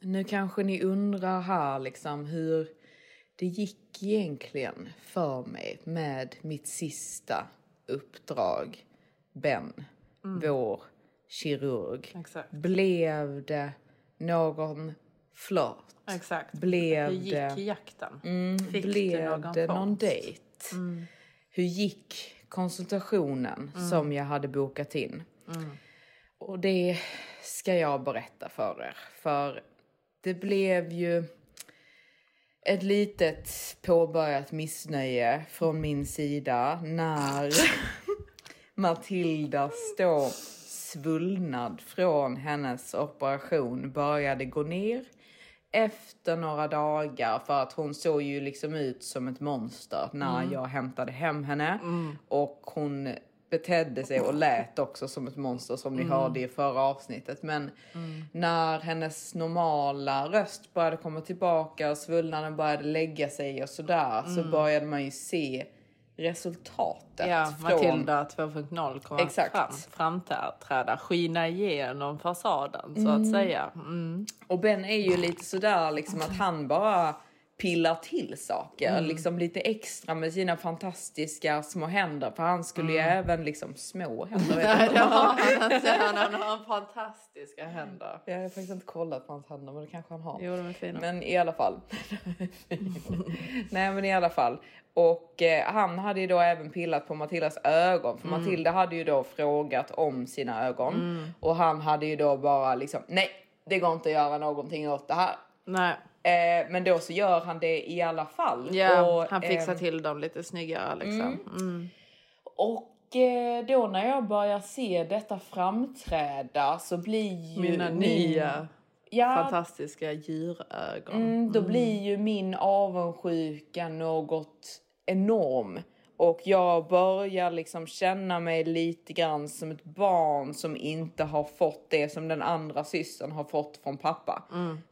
Nu kanske ni undrar här liksom hur det gick egentligen för mig med mitt sista uppdrag. Ben, vår kirurg. Exakt. Blev det någon flört? Exakt. Blev Hur gick det- jakten? Mm, Fick du blev någon det någon dejt? Hur gick konsultationen som jag hade bokat in? Och det ska jag berätta för er. För det blev ju ett litet påbörjat missnöje från min sida när Matildas då svullnad från hennes operation började gå ner efter några dagar för att hon såg ju liksom ut som ett monster när jag hämtade hem henne. Och hon betedde sig och lät också som ett monster som ni hörde i förra avsnittet men när hennes normala röst började komma tillbaka och svullnaden började lägga sig och sådär så började man ju se resultatet Ja, från Matilda 2.0 kommer Exakt. fram, framträda, skina igenom fasaden så att säga. Mm. Och Ben är ju lite sådär liksom att han bara pillar till saker. Mm. Liksom lite extra med sina fantastiska små händer. För han skulle ju även liksom små händer. vet jag inte. Han har fantastiska händer. Jag har faktiskt inte kollat på hans händer men det kanske han har. Jo, de är fina. Men i alla fall. Nej men i alla fall. Och eh, han hade ju då även pillat på Matildas ögon. För Matilda hade ju då frågat om sina ögon. Och han hade ju då bara liksom, nej det går inte att göra någonting åt det här. Nej, Eh, men då så gör han det i alla fall. ja, och, han fixar ehm, till dem lite snyggare liksom. Mm. Och eh, då när jag börjar se detta framträda så blir ju Mina min- nya ja, fantastiska djurögon. mm, då blir ju min avundsjuka något enorm. Och jag börjar liksom känna mig lite grann som ett barn som inte har fått det som den andra systern har fått från pappa.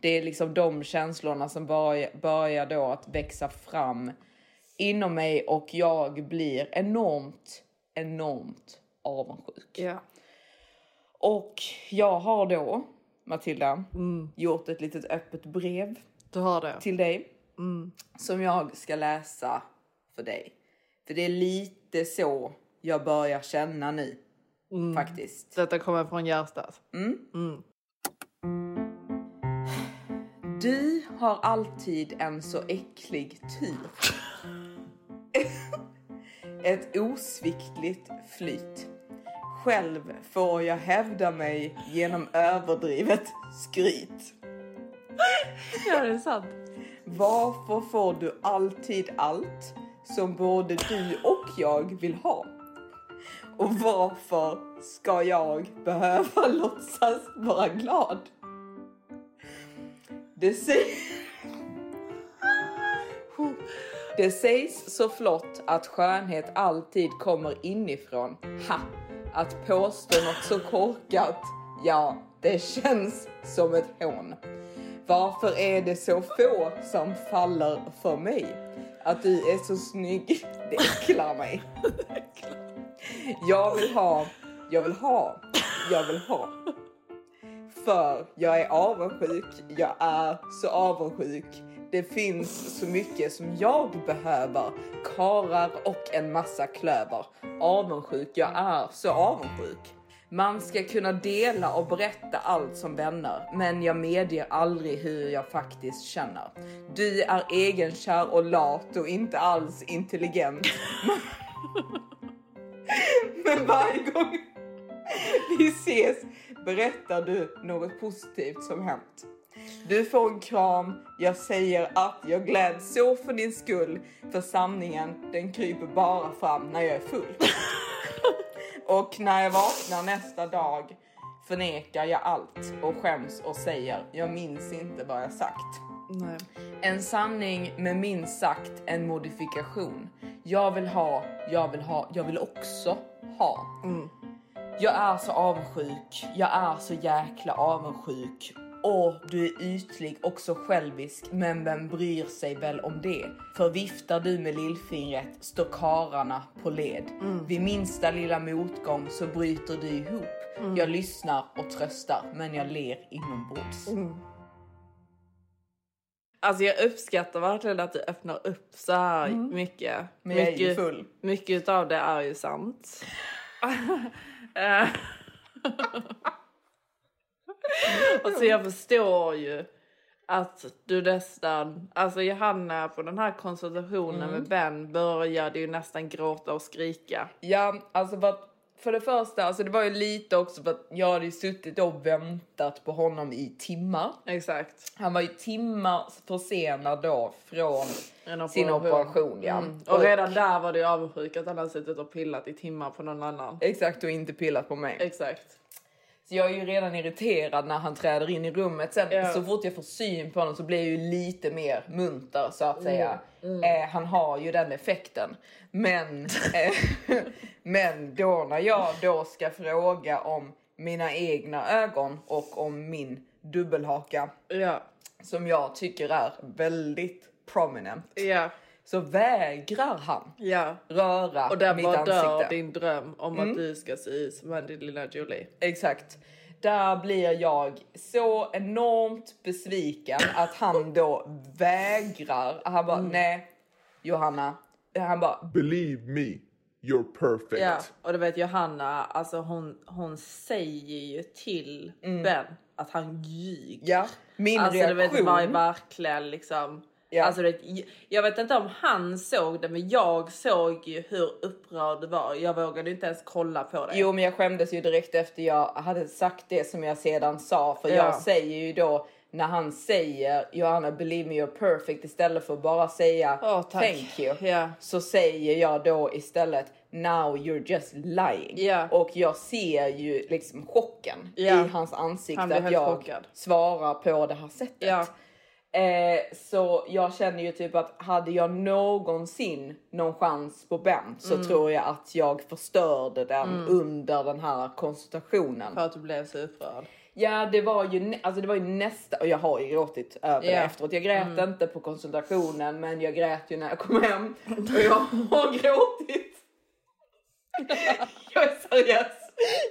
Det är liksom de känslorna som börjar, börjar då att växa fram inom mig och jag blir enormt, enormt avundsjuk. Ja. Och jag har då, Matilda, gjort ett litet öppet brev till dig som jag ska läsa för dig. För det är lite så jag börjar känna nu. Faktiskt. Detta kommer från hjärtat. Du har alltid en så äcklig tur. Ett osviktligt flyt. Själv får jag hävda mig genom överdrivet skryt. Ja, det är sant. Varför får du alltid allt som både du och jag vill ha? Och varför ska jag behöva låtsas vara glad? Det, sägs... Det sägs så flott att skönhet alltid kommer inifrån. Ha! Att påstå något så korkat, ja, det känns som ett hån. Varför är det så få som faller för mig? Att du är så snygg, det äcklar mig. Jag vill ha, jag vill ha, jag vill ha. För jag är avundsjuk, jag är så avundsjuk. Det finns så mycket som jag behöver. Karar och en massa klöver. Avundsjuk, jag är så avundsjuk. Man ska kunna dela och berätta allt som vänner, men jag medger aldrig hur jag faktiskt känner. Du är egenkär och lat och inte alls intelligent. men varje gång vi ses berättar du något positivt som hänt. Du får en kram, jag säger att jag gläds så för din skull, för sanningen den kryper bara fram när jag är full. Och när jag vaknar nästa dag förnekar jag allt och skäms och säger jag minns inte vad jag sagt. Nej. En sanning med minst sagt en modifikation. Jag vill ha, jag vill ha, jag vill också ha. Jag är så avundsjuk, jag är så jäkla avundsjuk. Och du är ytlig och så självisk, men vem bryr sig väl om det? För viftar du med lillfingret står kararna på led. Vid minsta lilla motgång så bryter du ihop. Jag lyssnar och tröstar, men jag ler inombords. Alltså jag uppskattar verkligen att du öppnar upp så här mycket. Mm. Men jag är ju mycket, full. Mycket av det är ju sant. Eh. och så jag förstår ju att du nästan, alltså Johanna på den här konsultationen Mm. med Ben började ju nästan gråta och skrika. Ja, alltså för, att, för det första, alltså det var ju lite också för att jag hade ju suttit och väntat på honom i timmar. Exakt. Han var ju timmar försenad då från En sin operation. Ja. Mm. Och redan där var det ju avundsjuk att han hade suttit och pillat i timmar på någon annan. Exakt och inte pillat på mig. Exakt. Så jag är ju redan irriterad när han träder in i rummet. Sen Ja. så fort jag får syn på honom så blir jag ju lite mer munter så Mm. att säga. Eh, han har ju den effekten. Men, eh, men då när jag då ska fråga om mina egna ögon och om min dubbelhaka Ja. som jag tycker är väldigt prominent Ja. Så vägrar han Ja. röra Och där mitt bara dör ansikte. din dröm om att du ska se ut som Angelina Jolie. Exakt. Där blir jag så enormt besviken att han då vägrar. Han bara nej Johanna. Han bara Believe me, you're perfect. Ja, och du vet Johanna, alltså hon, hon säger ju till Ben att han ljuger. ja min alltså du vet reaktion. var ju verkligen liksom Ja. Alltså, du vet, jag vet inte om han såg det men jag såg ju hur upprörd det var. Jag vågade inte ens kolla på det. Jo men jag skämdes ju direkt efter jag hade sagt det som jag sedan sa. För Ja. jag säger ju då när han säger Johanna believe me you're perfect istället för att bara säga tack. thank you. Ja. Så säger jag då istället now you're just lying. Ja. Och jag ser ju liksom chocken Ja. i hans ansikte Han att jag chockad. svarar på det här sättet. Eh, så jag känner ju typ att hade jag någonsin någon chans på Ben så Mm. tror jag att jag förstörde den under den här konsultationen. För att du blev så upprörd. Ja, det var ju, alltså det var ju nästa, och jag har ju gråtit över det Ja. efteråt. Jag grät inte på konsultationen, men jag grät ju när jag kom hem och jag har gråtit. jag är seriös.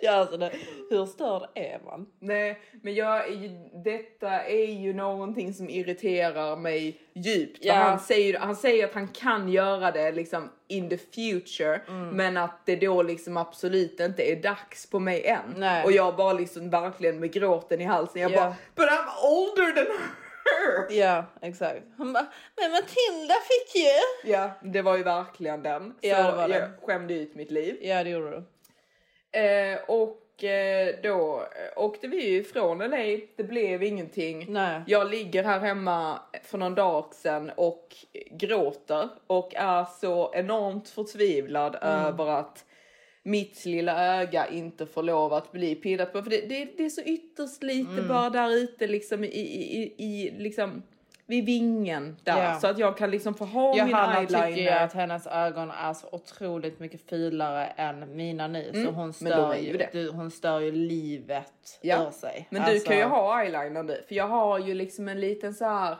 Ja, alltså det, hur störd är man? Nej, men jag, är ju- detta är ju någonting som irriterar mig djupt. För Ja. Han, säger, han säger att han kan göra det liksom in the future, Mm. men att det då liksom absolut inte är dags på mig än. Nej. Och jag bara liksom verkligen med gråten i halsen, jag Ja. bara But I'm older than her! Ja, exakt. Han bara, men Matilda fick ju. Ja, det var ju verkligen den. Så Ja, det var jag skämde ut mitt liv. Ja, det gjorde du. Eh, och eh, då åkte vi ju ifrån LA, det blev ingenting. Nej. Jag ligger här hemma för någon dag sedan och gråter och är så enormt förtvivlad Mm. över att mitt lilla öga inte får lov att bli pillat på. För det, det, det är så ytterst lite Mm. bara där ute liksom i, i, i, i liksom vid vingen där. Ja. Så att jag kan liksom få ha Johanna min tycker ju eyeliner. att hennes ögon är så otroligt mycket filare än mina nu. så hon stör, ju du, hon stör ju livet Ja. ur sig. Men du Alltså, kan ju ha eyeliner nu, för jag har ju liksom en liten så här.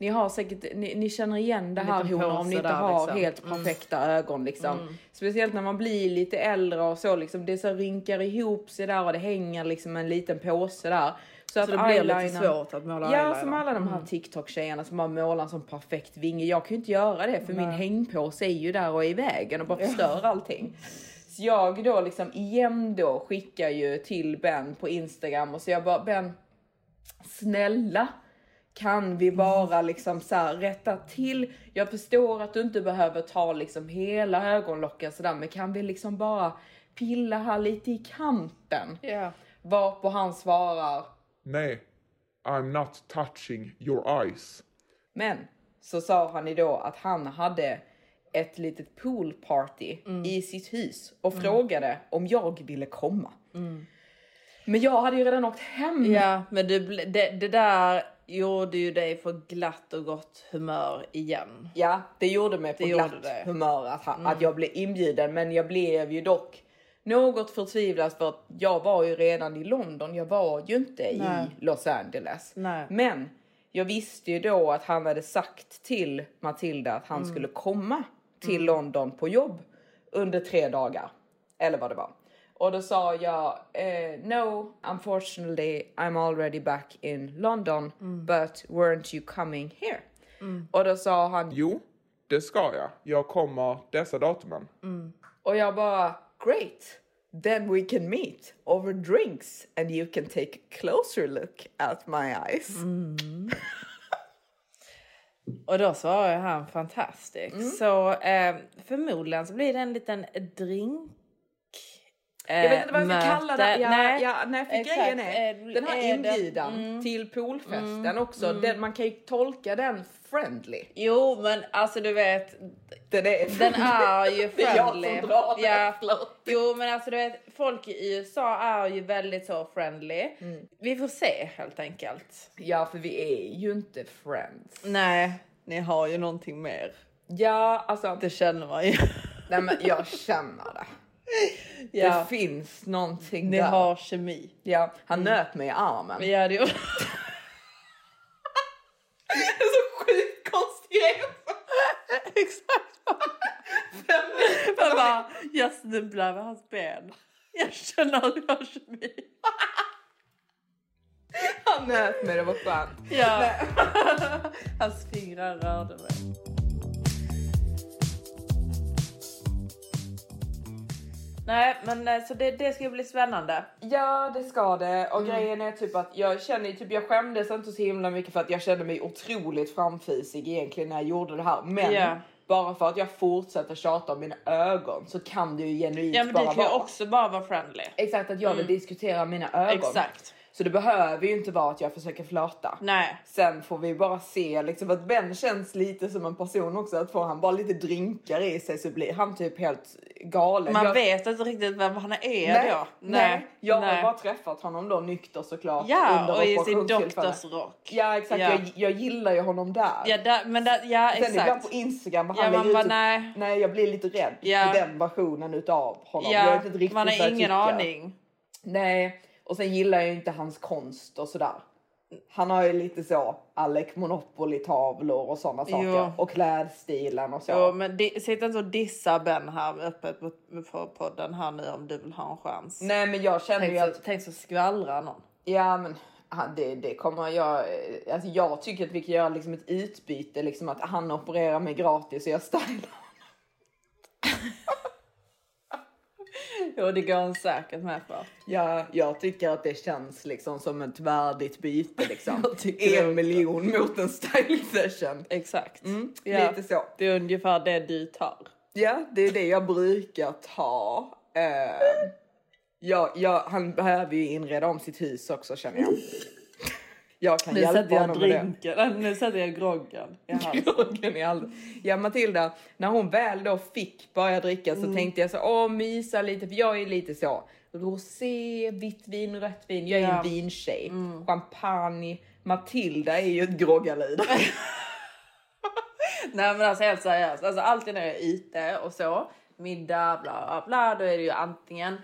Ni har säkert, ni, ni känner igen det här honor om ni inte där, har liksom. helt perfekta ögon liksom. Speciellt när man blir lite äldre och så liksom, det så rinkar ihop sig där och det hänger liksom en liten påse där. Så, Så det blir lite svårt att måla Ja, eyeliner. som alla de här TikTok-tjejerna som bara målar en sån perfekt vinge. Jag kan ju inte göra det för min hängpåse är ju där och är i vägen och bara förstör allting. Så jag då liksom igen då skickar ju till Ben på Instagram och så jag bara Ben, snälla kan vi bara liksom så här rätta till? Jag förstår att du inte behöver ta liksom hela ögonlocken sådär, men kan vi liksom bara pilla här lite i kanten? Ja. Varpå han svarar, Nej, I'm not touching your eyes. men så sa han ju då att han hade ett litet poolparty i sitt hus och frågade om jag ville komma. Men jag hade ju redan åkt hem. Ja, men det, det, det där gjorde ju dig på glatt och gott humör igen. Ja, det gjorde mig på Det glatt humör att, han, att jag blev inbjuden. Men jag blev ju dock något förtvivlad för att jag var ju redan i London. Jag var ju inte Nej. i Los Angeles. Nej. Men jag visste ju då att han hade sagt till Matilda att han skulle komma till London på jobb under tre dagar. Eller vad det var. Och då sa jag, eh, no, unfortunately I'm already back in London, but weren't you coming here? Och då sa han, Jo, det ska jag. Jag kommer dessa datumen. och jag bara, great, then we can meet over drinks and you can take a closer look at my eyes. Och då svarade han fantastiskt. Så eh, förmodligen så blir det en liten drink. Eh, Jag vet inte vad jag ska kalla det. Ja, Nej, ja, nej, för exakt. grejen är, Eh, den här inbjudan mm. till poolfesten också, Den, man kan ju tolka den friendly. Jo, men alltså du vet, Den är, den är ju Det är jag som friendly. drar det, ja. förlåt. Jo, men alltså du vet, folk i USA är ju väldigt så friendly. Mm. Vi får se helt enkelt. Ja, för vi är ju inte friends. Nej, ni har ju någonting mer. Ja, alltså, Det känner man ju. nej men jag känner det. ja. Det finns någonting Ni där. har kemi. Ja, han nöt mig i armen. Ja, det gjorde Det är så sjukt konstig grej. Exakt. Jag bara, jag snubblar med hans ben. Jag känner att vi har kemi. Han nöt mig, det var skönt. Ja. Hans fingrar rörde mig. Nej, men eh, så det, det ska bli spännande. Ja, det ska det. Mm. Och grejen är typ att jag känner typ jag skämdes inte så himla mycket för att jag kände mig otroligt framfisig egentligen när jag gjorde det här. Men Ja. Bara för att jag fortsätter tjata om mina ögon så kan det ju genuint Ja, men det bara kan ju vara. också bara vara friendly. Exakt att jag vill diskutera mina ögon. Exakt. Så det behöver ju inte vara att jag försöker flörta. Nej. Sen får vi bara se liksom att Ben känns lite som en person också. Att får han bara lite drinkar i sig så blir han typ helt galen. Man jag, vet inte riktigt vem han är nej, då. nej, jag nej. har bara träffat honom då nykter såklart. Ja, under och i sin doktorsrock. Ja exakt, Ja. Jag, jag gillar ju honom där. Ja, där, men där, ja Sen ibland exakt. på Instagram, Ja, han man bara, typ- nej. nej jag blir lite rädd Ja. för den versionen utav honom. jag Ja, vet inte riktigt man har jag ingen aning. Nej, och sen gillar jag ju inte hans konst och sådär. Han har ju lite så Alec Monopoly-tavlor och sådana saker. Jo. Och klädstilen och så. Jo, men di- sitt inte och dissa Ben här öppet på, på podden här nu om du vill ha en chans. Nej men jag känner ju Tänk så, att, tänk så skvallrar någon. ja men han- det, det kommer jag, alltså jag tycker att vi kan göra liksom ett utbyte, liksom att han opererar mig gratis och jag stylar. Jo, det går han säkert med på. Ja, jag tycker att det känns liksom som ett värdigt byte liksom. En miljon mot en style session. Exakt. Mm, Ja. Lite så. Det är ungefär det du tar. Ja, det är det jag brukar ta. Uh, ja, ja, han behöver ju inreda om sitt hus också känner jag. Jag kan Nu hjälpa honom med det. nu sätter jag groggen i halsen. Groggen i all... Ja Matilda, när hon väl då fick börja dricka Mm. så tänkte jag så åh mysa lite för jag är lite så rosé, vitt vin, rött vin. Jag är Ja. Mm. en vintjej. Champagne. Matilda är ju ett groggarlid. Nej men alltså helt seriöst, alltså alltid när jag är ute och så, middag bla bla bla, då är det ju antingen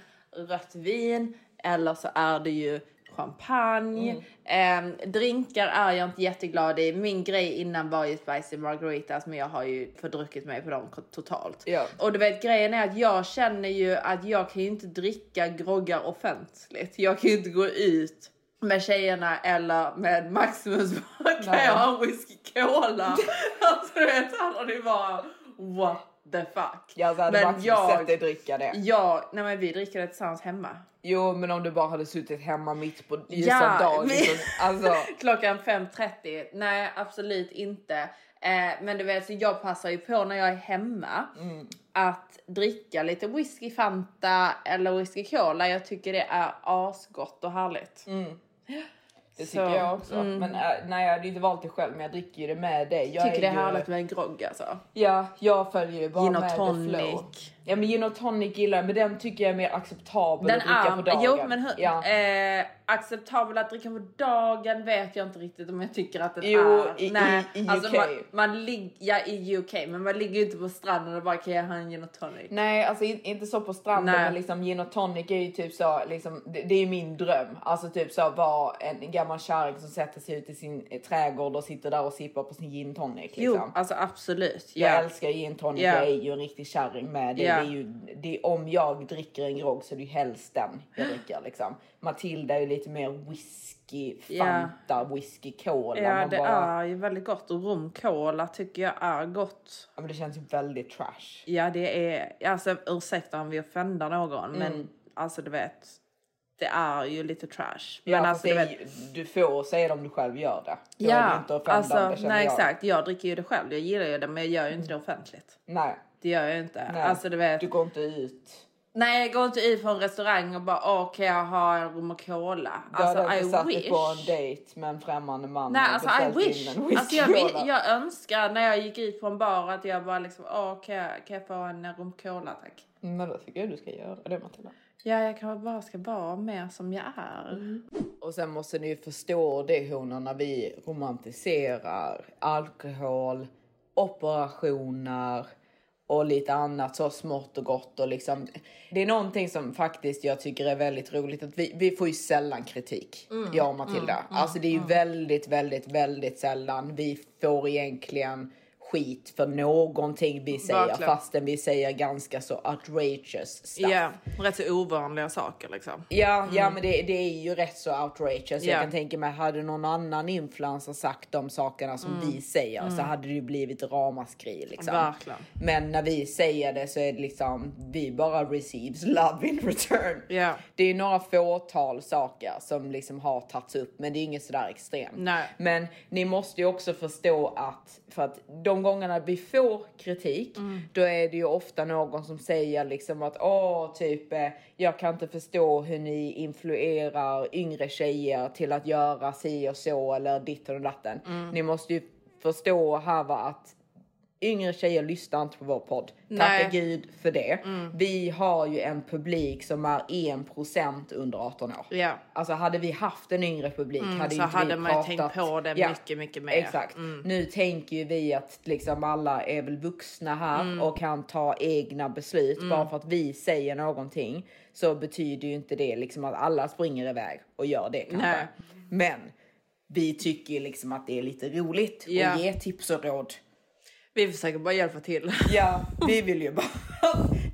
rött vin eller så är det ju champagne. Ehm, drinkar är jag inte jätteglad i. Min grej innan var ju spicy margaritas men jag har ju fördruckit mig på dem totalt. Ja. Och du vet grejen är att jag känner ju att jag kan ju inte dricka groggar offentligt. Jag kan ju inte gå ut med tjejerna eller med Maximus kan jag ha en whisky cola. alltså du vet, han hade ju bara what the fuck. Jag hade Men faktiskt sett dig dricka det. Ja, nej men vi dricker det tillsammans hemma. Jo, men om du bara hade suttit hemma mitt på ljusa Ja, dagen. vi- så- Alltså, Klockan 5.30. Nej, absolut inte. Eh, men du vet, så jag passar ju på när jag är hemma Mm. att dricka lite whisky Fanta eller whisky Cola. Jag tycker det är asgott och härligt. Mm. Det Så, mm. tycker jag också. Men äh, nej, jag hade inte valt det själv, men jag dricker ju det med dig. Jag tycker det är ju- härligt med en grogg alltså. Ja, jag följer ju bara Gin och med the tonic. flow. Ja, men gin och tonic gillar jag, men den tycker jag är mer acceptabel Den att dricka på dagen. är, jo men hur, Ja. eh, acceptabel att dricka på dagen vet jag inte riktigt om jag tycker att den Jo, är. i- Nej, i- i alltså UK. man, man ligger, ja i UK, men man ligger ju inte på stranden och bara kan jag ha en gin och tonic. Nej, alltså in, inte så på stranden, Nej. men liksom gin och tonic är ju typ så, liksom, det, det är ju min dröm. Alltså typ så vara en gammal kärring som sätter sig ut i sin eh, trädgård och sitter där och sippar på sin gin tonic. Liksom. Jo, alltså absolut. Jag Ja. älskar gin tonic, Ja. jag är ju en riktig kärring med det. Ja. det, är ju, det är, om jag dricker en grogg så är det ju helst den jag dricker liksom. Matilda är ju lite mer whisky, Ja. Fanta, whisky, cola. Ja, Man det bara, är ju väldigt gott och rom cola tycker jag är gott. ja, men det känns ju väldigt trash. Ja, det är alltså ursäkta om vi offendar någon, Mm. men alltså du vet, det är ju lite trash. Ja, Men fast alltså du är vet, du får säga det om du själv gör det. Då är det ja, inte offendande, alltså nej jag. exakt. Jag dricker ju det själv. Jag gillar ju det, men jag gör ju inte det offentligt. Nej, Det gör jag inte. nej. Alltså du vet. Du går inte ut. Nej, jag går inte ut på en restaurang och bara åh, kan jag ha en rom och cola? Du hade Alltså inte I satt wish. dig på en dejt med en främmande man Nej, och alltså I in wish. en Alltså jag, vill, jag önskar när jag gick ut på en bar att jag bara liksom, åh kan jag, kan jag få en rom cola tack? Men då tycker jag du ska göra det Matilda. Ja, jag kan bara ska vara mer som jag är. Och sen måste ni ju förstå det honor när vi romantiserar alkohol, operationer och lite annat så smått och gott och liksom. Det är någonting som faktiskt jag tycker är väldigt roligt att vi, vi får ju sällan kritik. jag och Matilda. alltså det är ju väldigt, väldigt, väldigt sällan vi får egentligen skit för någonting vi säger Verkligen. fastän vi säger ganska så outrageous stuff. Ja, rätt så ovanliga saker liksom. Ja, ja men det, det är ju rätt så outrageous. Ja. Jag kan tänka mig, hade någon annan influencer sagt de sakerna som vi säger så hade det ju blivit ramaskri liksom. Verkligen. Men när vi säger det så är det liksom, vi bara receives love in return. Ja. Det är några fåtal saker som liksom har tagits upp, men det är inget sådär extremt. Nej. Men ni måste ju också förstå att för att de gångerna vi får kritik, då är det ju ofta någon som säger liksom att åh, typ eh, jag kan inte förstå hur ni influerar yngre tjejer till att göra si och så eller ditten och datten. Ni måste ju förstå här va att yngre tjejer lyssnar inte på vår podd. Tacka Nej. gud för det. Vi har ju en publik som är 1% under 18 år. Ja. Alltså hade vi haft en yngre publik hade så inte hade vi man pratat. tänkt på det mycket, mycket mer. Exakt. Mm. Nu tänker ju vi att liksom alla är väl vuxna här Mm. och kan ta egna beslut. Bara för att vi säger någonting så betyder ju inte det liksom att alla springer iväg och gör det kanske. Nej. Men vi tycker liksom att det är lite roligt Ja. att ge tips och råd. Vi försöker bara hjälpa till. Ja, vi vill ju bara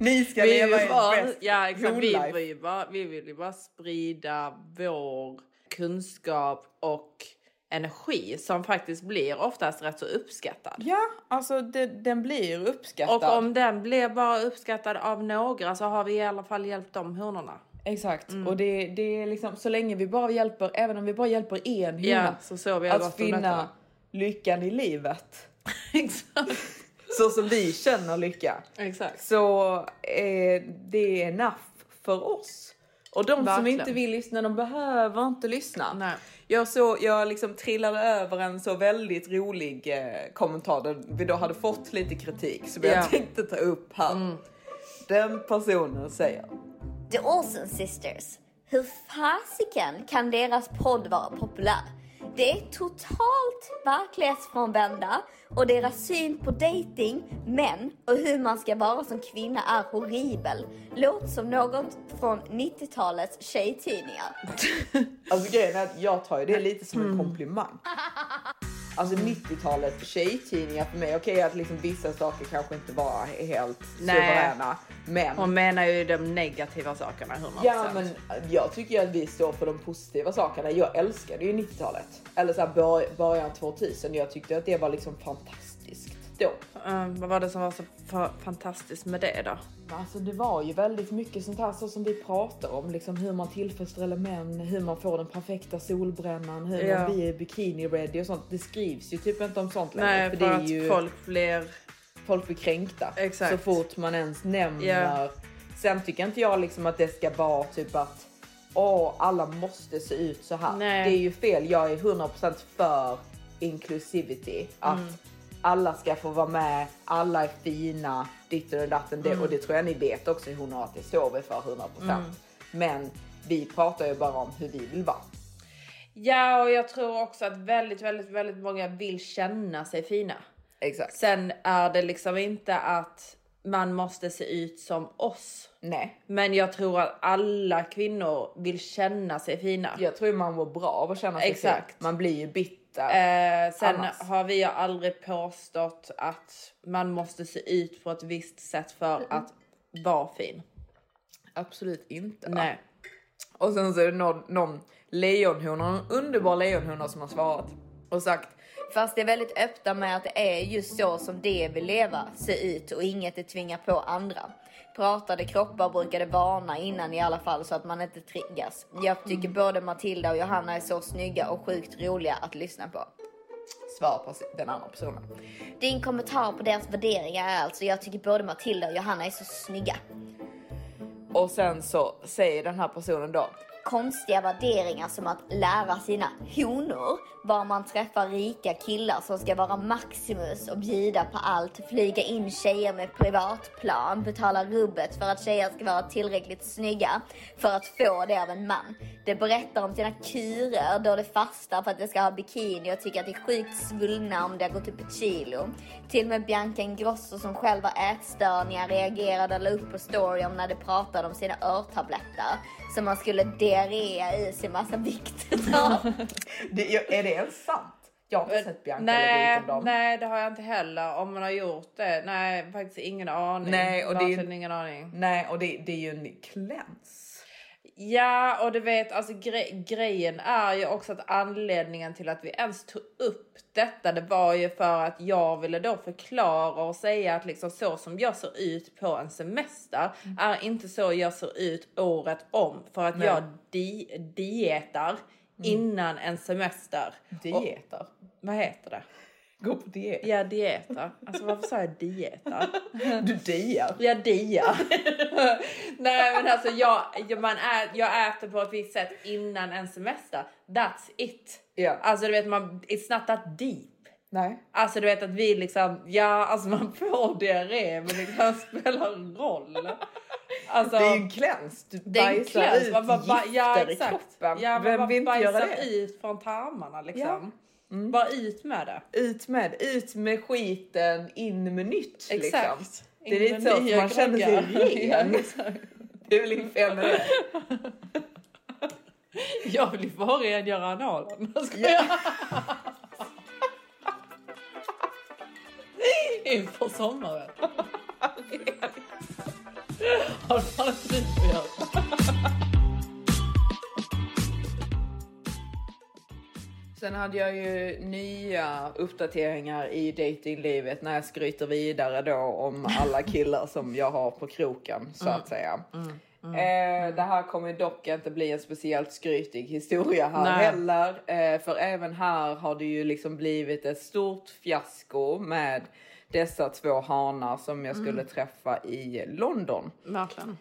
ni ska Vi leva bara, bäst ja, exakt, vi, bara, vi vill ju bara sprida vår kunskap och energi som faktiskt blir oftast rätt så uppskattad. Ja, alltså det, den blir uppskattad. Och om den blir bara uppskattad av några så har vi i alla fall hjälpt de honorna. Exakt, Mm. och det, det är liksom så länge vi bara hjälper, även om vi bara hjälper en hona Ja, så så vi att finna lyckan i livet. Exakt. Så som vi känner lycka. Exakt. Så är det enough för oss. Och de som Verkligen. inte vill lyssna, de behöver inte lyssna. Nej. Jag, så, jag liksom trillade över en så väldigt rolig eh, kommentar där vi då hade fått lite kritik som Ja. jag tänkte ta upp här. Den personen säger The Olsen Sisters. Hur fasiken kan deras podd vara populär? Det är totalt verklighetsfrånvända och deras syn på dating, män och hur man ska vara som kvinna är horribel. Låter som något från 90-talets tjejtidningar. Alltså grejen är att jag tar ju det lite som Mm. en komplimang. Alltså 90-talet tjejtidningar för mig, okej att liksom vissa saker kanske inte var helt Nej. suveräna. Men, Hon menar ju de negativa sakerna 100%. ja, men jag tycker att vi står för de positiva sakerna. Jag älskade ju 90-talet. Eller så här bör, början 2000. Jag tyckte att det var liksom fantastiskt. Då. Eh, vad var det som var så fa- fantastiskt med det då? Alltså det var ju väldigt mycket sånt här så som vi pratar om, liksom hur man tillfredsställer män, hur man får den perfekta solbrännan, hur Ja. man blir bikini ready och sånt. Det skrivs ju typ inte om sånt längre. Nej, för för det är att ju, folk blir... folk blir kränkta Exakt. så fort man ens nämner. Ja. Sen tycker inte jag liksom att det ska vara typ att åh, alla måste se ut så här. Nej. Det är ju fel. Jag är 100% för inclusivity. Att Mm. Alla ska få vara med, alla är fina, ditten och datten. Det, Mm. och det tror jag ni vet också hon har att det står vi för 100%. Men vi pratar ju bara om hur vi vill vara. Ja, och jag tror också att väldigt, väldigt, väldigt många vill känna sig fina. Exakt. Sen är det liksom inte att man måste se ut som oss. Nej, Men jag tror att alla kvinnor vill känna sig fina. jag tror man mår bra av att känna sig Exakt. fin. Man blir ju bitter. Eh, sen Annars. har vi aldrig påstått att man måste se ut på ett visst sätt för att vara fin. Absolut inte. Nej. Och sen så är det någon, någon lejonhona, någon underbar lejonhona som har svarat och sagt Fast det är väldigt öppna med att det är just så som det vill leva, se ut och inget det tvingar på andra. Pratade kroppar brukade varna innan i alla fall så att man inte triggas. Jag tycker både Matilda och Johanna är så snygga och sjukt roliga att lyssna på. svar på den andra personen. Din kommentar på deras värderingar är alltså jag tycker både Matilda och Johanna är så snygga. Och sen så säger den här personen då konstiga värderingar som att lära sina honor var man träffar rika killar som ska vara Maximus och bjuda på allt, flyga in tjejer med privatplan, betala rubbet för att tjejer ska vara tillräckligt snygga för att få det av en man. Det berättar om sina kurer då det fastar för att de ska ha bikini och tycker att det är sjukt svullna om det har gått upp ett kilo. Till och med Bianca Ingrosso som själv har ätstörningar reagerade och la upp på story om när de pratade om sina örtabletter som man skulle diarréa i sig massa vikt det, Är det ens sant? Jag har inte sett Bianca Nej, om dem. nej, det har jag inte heller. Om man har gjort det. Nej, faktiskt ingen aning. Nej, och det är ingen aning. Nej, och det, det är ju en cleanse. Ja, och du vet, alltså gre- grejen är ju också att anledningen till att vi ens tog upp detta, det var ju för att jag ville då förklara och säga att liksom så som jag ser ut på en semester är inte så jag ser ut året om för att Nej. jag di- dietar innan en semester. Och, Dieter. vad heter det? Gå på diet. Ja, dietar. Alltså varför sa jag dietar? Du diar. Jag diar. Nej men alltså jag, man ä, jag äter på ett visst sätt innan en semester. That's it. Ja. Alltså du vet, man, it's not that deep. Nej. Alltså du vet att vi liksom, ja alltså man får diarré men det kan spela roll. Alltså, Det är ju en cleanse. Du det är en bajsar kläns, ut man bara, ba, ja, gifter i exakt. kroppen. Ja, man Vem bara vill inte göra det? ut från tarmarna liksom. Bara ut med det. Ut med, ut med skiten, in med nytt. Exakt. Liksom. Det är lite så att man känner sig ren. Ja. Det är väl inget fel med det. Jag vill ju bara rengöra analen. Inför sommaren. Har du inte tid att göra? Sen hade jag ju nya uppdateringar i datinglivet när jag skryter vidare då om alla killar som jag har på kroken så att säga. Eh, det här kommer dock inte bli en speciellt skrytig historia här Nej. heller. Eh, för även här har det ju liksom blivit ett stort fiasko med dessa två hanar som jag skulle träffa i London. Verkligen.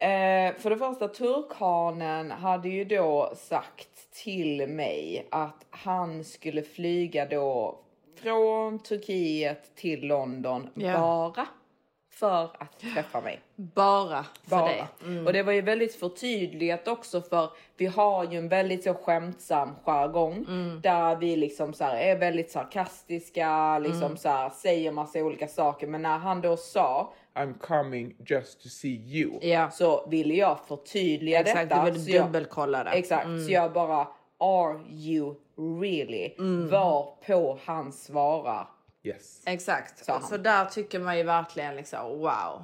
Eh, för det första, turkhanen hade ju då sagt till mig att han skulle flyga då från Turkiet till London Ja. bara för att träffa mig. Bara för Bara. dig. Mm. Och det var ju väldigt förtydligat också för vi har ju en väldigt så skämtsam jargong Mm. där vi liksom så här är väldigt sarkastiska, liksom Mm. så säger massa olika saker. Men när han då sa I'm coming just to see you. Ja, så ville jag förtydliga exakt. detta. Du vill så jag- dubbelkolla det. Exakt, så jag bara Are you really? Var på han svarar Yes. Exakt. Han. Så där tycker man ju verkligen liksom wow.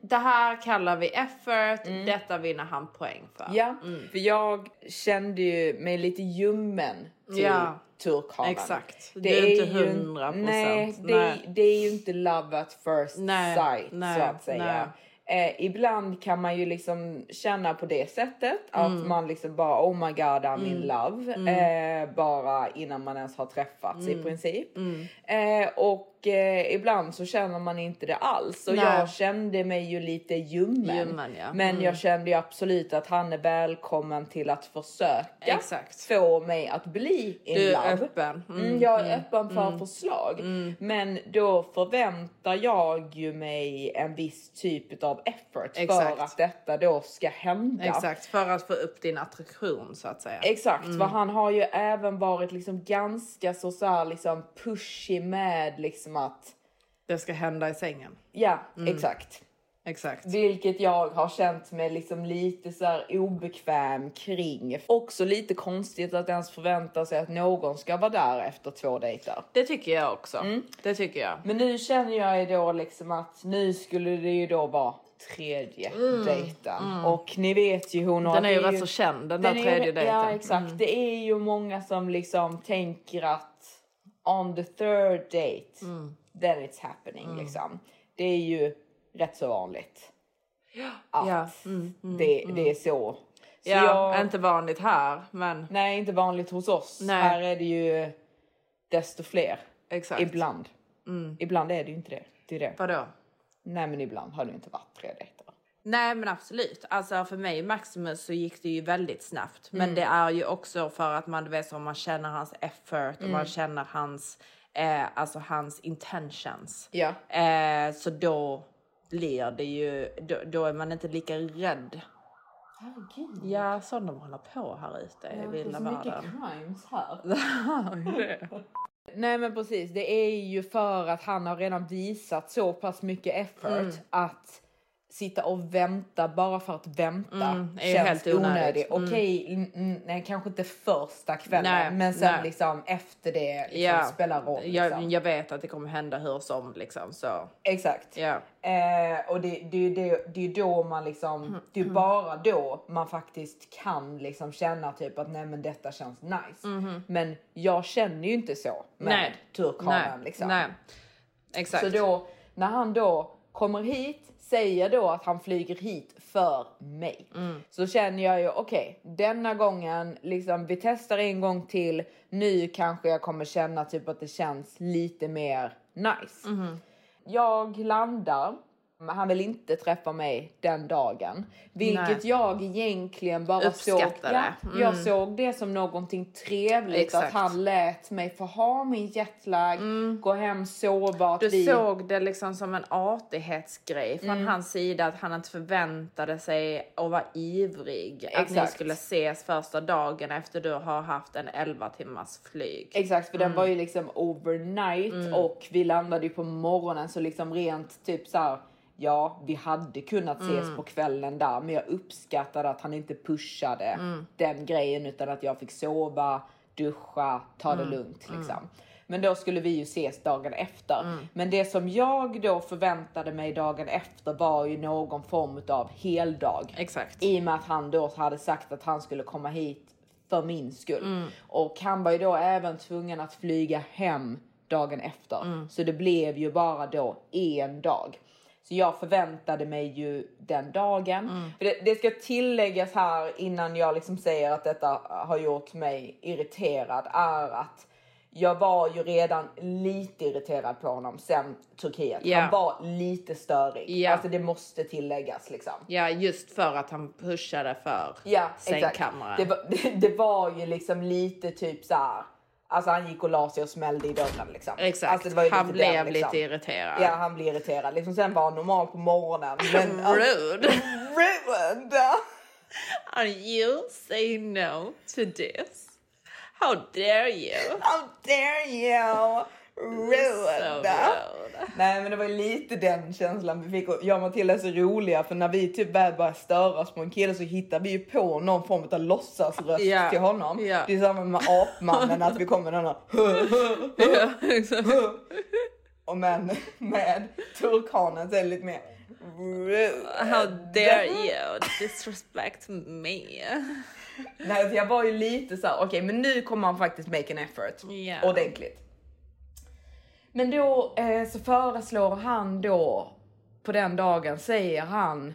Det här kallar vi effort. Detta vinner han poäng för. Ja, för jag kände ju mig lite ljummen till Ja, turkhanen. exakt. Du är inte 100%. Nej, det, Nej. det är ju inte love at first Nej, sight nej, så att säga. nej. Eh, ibland kan man ju liksom känna på det sättet att Mm. man liksom bara oh my god I'm in love eh, bara innan man ens har träffats Mm. i princip. Eh, och eh, ibland så känner man inte det alls och Nej. jag kände mig ju lite ljummen. Ljummen, ja. Men Mm. jag kände ju absolut att han är välkommen till att försöka Exakt. få mig att bli in Du är öppen. Mm, Mm, jag är öppen för förslag. Men då förväntar jag ju mig en viss typ av effort Exakt. för att detta då ska hända. Exakt, för att få upp din attraktion så att säga. Exakt, Mm. för han har ju även varit liksom ganska så, så här, liksom pushy med liksom att Det ska hända i sängen. ja, Mm. exakt. Exakt. Vilket jag har känt mig liksom lite så här obekväm kring. Också lite konstigt att ens förvänta sig att någon ska vara där efter två dejter. Det tycker jag också. Mm. Det tycker jag. Men nu känner jag ju då liksom att nu skulle det ju då vara tredje dejten. Och ni vet ju hon har... Mm. Den är ju rätt så känd den där är ju- tredje dejten. Mm. Ja exakt. Det är ju många som liksom tänker att on the third date Mm. then it's happening liksom. Det är ju rätt så vanligt. Att Ja, mm, det, det är så. så Ja, jag, inte vanligt här, men Nej, inte vanligt hos oss. Nej. Här är det ju desto fler. exakt. Ibland. Ibland är det ju inte det. Det är det. Vadå? Nej men ibland har det inte varit tre dejter. Nej men absolut. Alltså för mig Maximus så gick det ju väldigt snabbt. Mm. Men det är ju också för att man vet om man känner hans effort och Mm. man känner hans, eh, alltså hans intentions. Ja. Eh, så då blir det ju, då, då är man inte lika rädd. Herregud. Ja, som de håller på här ute i vilda världen. crimes här. Nej men precis, det är ju för att han har redan visat så pass mycket effort Mm. att sitta och vänta bara för att vänta Mm, är känns helt onödigt. Okej, mm, mm, nej, kanske inte första kvällen Nej, men sen nej. liksom efter det liksom, Ja, spelar roll. jag, Liksom. jag vet att det kommer hända hur som liksom så. Exakt. Ja. Eh, och det, det, det, det är ju då man liksom, det är ju bara då man faktiskt kan liksom känna typ att nej men detta känns nice. Men jag känner ju inte så med Nej. liksom. Nej. Exakt. Så då, när han då kommer hit, säger då att han flyger hit för mig. Mm. Så känner jag ju okej, denna gången, liksom vi testar en gång till. Nu kanske jag kommer känna typ att det känns lite mer nice. Mm-hmm. Jag landar. Han vill inte träffa mig den dagen. Vilket Nej. jag egentligen bara såg. Ja. Mm. Jag såg det som någonting trevligt. Exakt. Att han lät mig få ha min jetlag, gå hem, att Du vi- såg det liksom som en artighetsgrej från hans sida att han inte förväntade sig att vara ivrig. Att ni Exakt. skulle ses första dagen efter du har haft en 11 timmars flyg. Exakt, för Mm. den var ju liksom overnight och vi landade ju på morgonen så liksom rent typ så här. Ja, vi hade kunnat ses Mm. på kvällen där, men jag uppskattade att han inte pushade Mm. den grejen utan att jag fick sova, duscha, ta Mm. det lugnt liksom. Men då skulle vi ju ses dagen efter. Mm. Men det som jag då förväntade mig dagen efter var ju någon form av heldag. Exakt. I och med att han då hade sagt att han skulle komma hit för min skull. Och han var ju då även tvungen att flyga hem dagen efter. Så det blev ju bara då en dag. Så jag förväntade mig ju den dagen. För det, det ska tilläggas här innan jag liksom säger att detta har gjort mig irriterad är att jag var ju redan lite irriterad på honom sen Turkiet. Ja. Han var lite störig. Ja. Alltså det måste tilläggas liksom. Ja, just för att han pushade för exakt. sängkammaren. Det var, det, det var ju liksom lite typ så här. Alltså han gick och la sig och smällde i dörren liksom. Exakt, Alltså, han blev den, liksom. lite irriterad. Ja, han blev irriterad. Liksom, sen var han normal på morgonen. Men, Rude. Rude! And you say no to this? How dare you? How dare you! So rude. Nej men det var lite den känslan vi fick och jag och Matilda är så roliga för när vi typ väl börjar störas på en kille så hittar vi ju på någon form av låtsasröst Ja, till honom. ja. Det är samma med apmannen att vi kommer med den här. Och men med turkanen så är det lite mer. How dare you disrespect me? Nej, jag var ju lite så här, okej men nu kommer han faktiskt make an effort. Ja. Ordentligt. Men då eh, så föreslår han då, på den dagen säger han,